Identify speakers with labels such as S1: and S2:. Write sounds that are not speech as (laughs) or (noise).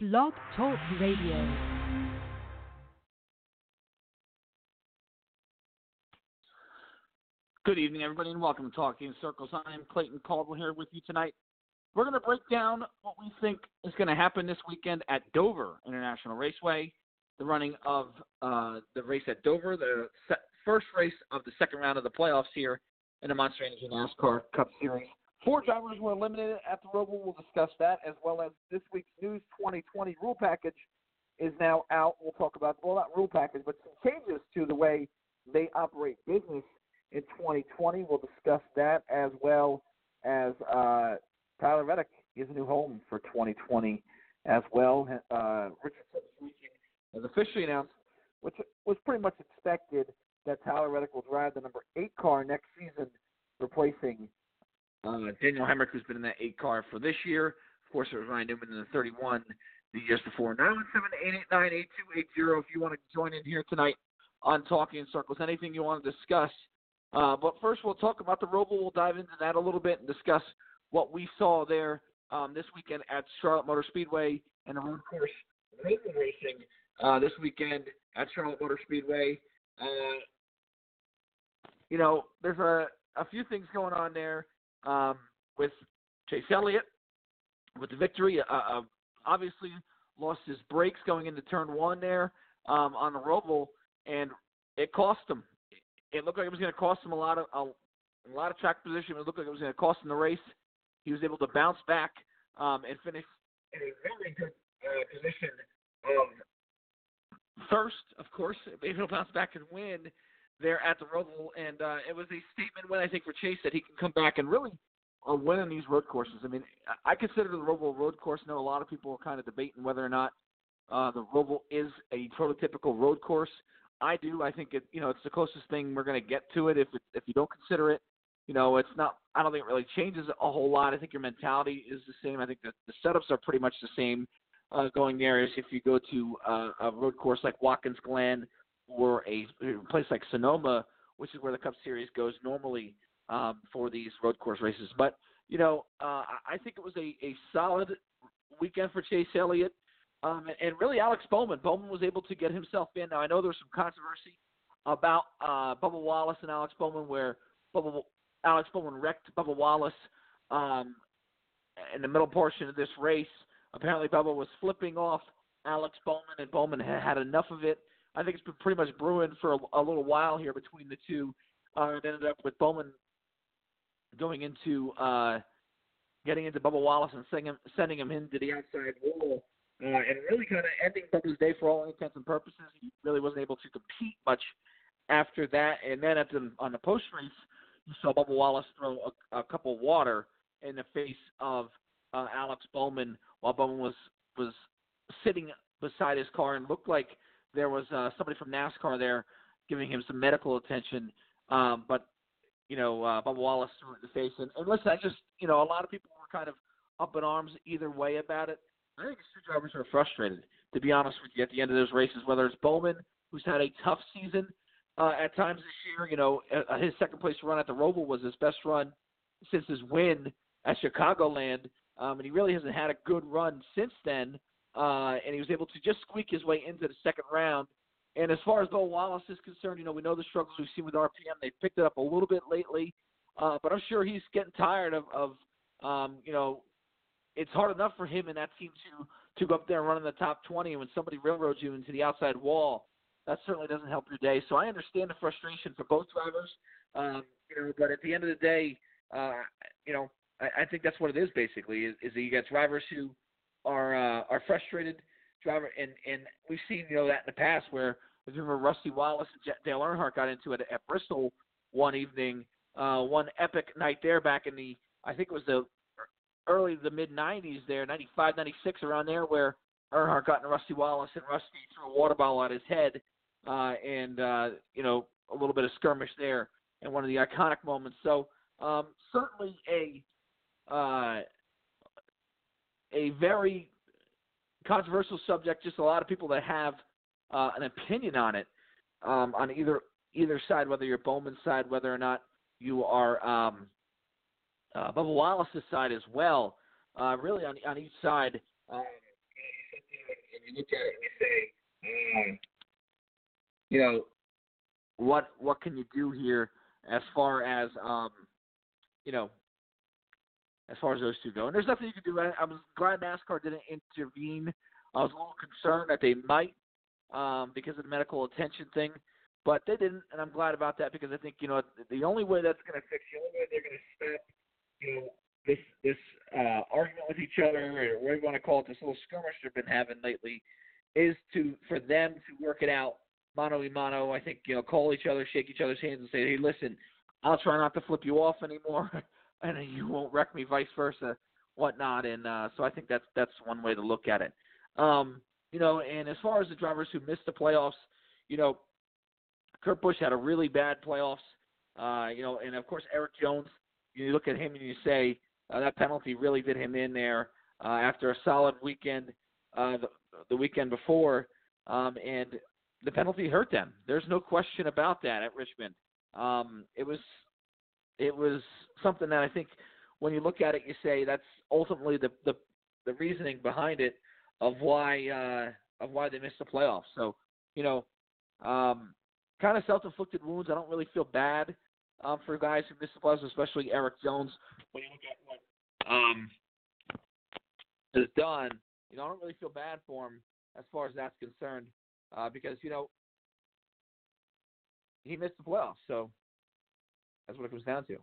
S1: Blog Talk Radio.
S2: Good evening, everybody, and welcome to Talking Circles. I am Clayton Caldwell here with you tonight. We're going to break down what we think is going to happen this weekend at Dover International Raceway, the running of uh, the race at Dover, the first race of the second round of the playoffs here in the Monster Energy NASCAR Cup Series. Four drivers were eliminated at the Roval. We'll discuss that as well as this week's News 2020 rule package is now out. We'll talk about, well, not rule package, but some changes to the way they operate business in 2020. We'll discuss that as well as uh, Tyler Reddick is a new home for 2020 as well. Uh, Richard has officially announced, which was pretty much expected, that Tyler Reddick will drive the number eight car next season, replacing uh, Daniel Hemric, who's been in that eight car for this year. Of course, it was Ryan Newman in the 31 the years before. 917-889-8280 if you want to join in here tonight on Talking in Circles. Anything you want to discuss. Uh, but first, we'll talk about the Roval. We'll dive into that a little bit and discuss what we saw there um, this weekend at Charlotte Motor Speedway and the road course Roval racing uh, this weekend at Charlotte Motor Speedway. Uh, you know, there's a, a few things going on there um, with Chase Elliott with the victory. Uh, uh, obviously, lost his brakes going into turn one there um, on the Roval, and it cost him. It looked like it was going to cost him a lot of a, a lot of track position. It looked like it was going to cost him the race. He was able to bounce back um, and finish in a very good uh, position of first, of course. Maybe he'll bounce back and win there at the Roval, and uh, it was a statement win, I think, for Chase that he can come back and really uh, win on these road courses. I mean, I consider the Roval road course. I know a lot of people are kind of debating whether or not uh, the Roval is a prototypical road course. I do. I think it, you know, it's the closest thing we're going to get to it. If it, if you don't consider it, you know, it's not. I don't think it really changes a whole lot. I think your mentality is the same. I think that the setups are pretty much the same uh, going there as if you go to uh, a road course like Watkins Glen or a place like Sonoma, which is where the Cup Series goes normally um, for these road course races. But you know, uh, I think it was a, a solid weekend for Chase Elliott, um, and, really Alex Bowman. Bowman was able to get himself in. Now I know there's some controversy about uh, Bubba Wallace and Alex Bowman, where Bubba, Alex Bowman wrecked Bubba Wallace um, in the middle portion of this race. Apparently, Bubba was flipping off Alex Bowman, and Bowman had had enough of it I think it's been pretty much brewing for a, a little while here between the two. Uh, it ended up with Bowman going into uh, getting into Bubba Wallace and sending him, sending him into the outside wall, uh, and really kind of ending Bubba's day for all intents and purposes. He really wasn't able to compete much after that. And then at the, on the post race, you saw Bubba Wallace throw a, a cup of water in the face of uh, Alex Bowman while Bowman was was sitting beside his car and looked like there was uh, somebody from NASCAR there giving him some medical attention. Um, but you know, uh, Bubba Wallace threw it in the face. And, and listen, I just you know, a lot of people were kind of up in arms either way about it. I think the drivers are frustrated, to be honest with you, at the end of those races. Whether it's Bowman, who's had a tough season uh, at times this year, you know, uh, his second place run at the Roval was his best run since his win at Chicagoland, um, and he really hasn't had a good run since then uh, and he was able to just squeak his way into the second round. And as far as Bill Wallace is concerned, you know, we know the struggles we've seen with RPM. They picked it up a little bit lately, uh, but I'm sure he's getting tired of, of um, you know, it's hard enough for him and that team to to go up there and run in the top 20. And when somebody railroads you into the outside wall, that certainly doesn't help your day. So I understand the frustration for both drivers. Um, you know, but at the end of the day, uh, you know, I, I think that's what it is basically. Is, is that you got drivers who are uh, are frustrated driver, and and we've seen you know that in the past where if you remember Rusty Wallace and Dale Earnhardt got into it at Bristol one evening, uh, one epic night there back in the I think it was the early the mid '90s there, '95, '96 around there, where Earnhardt got into Rusty Wallace and Rusty threw a water bottle at his head, uh, and uh, you know a little bit of skirmish there, and one of the iconic moments. So um, certainly a uh, a very controversial subject. Just a lot of people that have uh, an opinion on it um, on either either side, whether you're Bowman's side, whether or not you are um, uh, Bubba Wallace's side as well. Uh, really, on on each side, uh, you look at it and you say, mm, you know, what what can you do here as far as um, you know, as far as those two go. And there's nothing you can do. I, I was glad NASCAR didn't intervene. I was a little concerned that they might um, because of the medical attention thing, but they didn't, and I'm glad about that because I think you know the only way that's going to fix, the only way they're going to stop, you know, this this uh, argument with each other or whatever you want to call it, this little skirmish they've been having lately, is to for them to work it out mano a mano. I think you know, call each other, shake each other's hands, and say, hey, listen, I'll try not to flip you off anymore. (laughs) and you won't wreck me, vice versa, whatnot. And uh, so I think that's that's one way to look at it. Um, you know, and as far as the drivers who missed the playoffs, you know, Kurt Busch had a really bad playoffs. Uh, you know, and of course Erik Jones. You look at him and you say uh, that penalty really did him in there uh, after a solid weekend uh, the, the weekend before, um, and the penalty hurt them. There's no question about that at Richmond. Um, it was it was something that I think when you look at it, you say that's ultimately the the, the reasoning behind it of why uh, of why they missed the playoffs. So you know, um, kind of self-inflicted wounds. I don't really feel bad um, for guys who missed the playoffs, especially Erik Jones. When you look at what um, has done, you know, I don't really feel bad for him as far as that's concerned uh, because you know he missed the playoffs. So that's what it comes down to.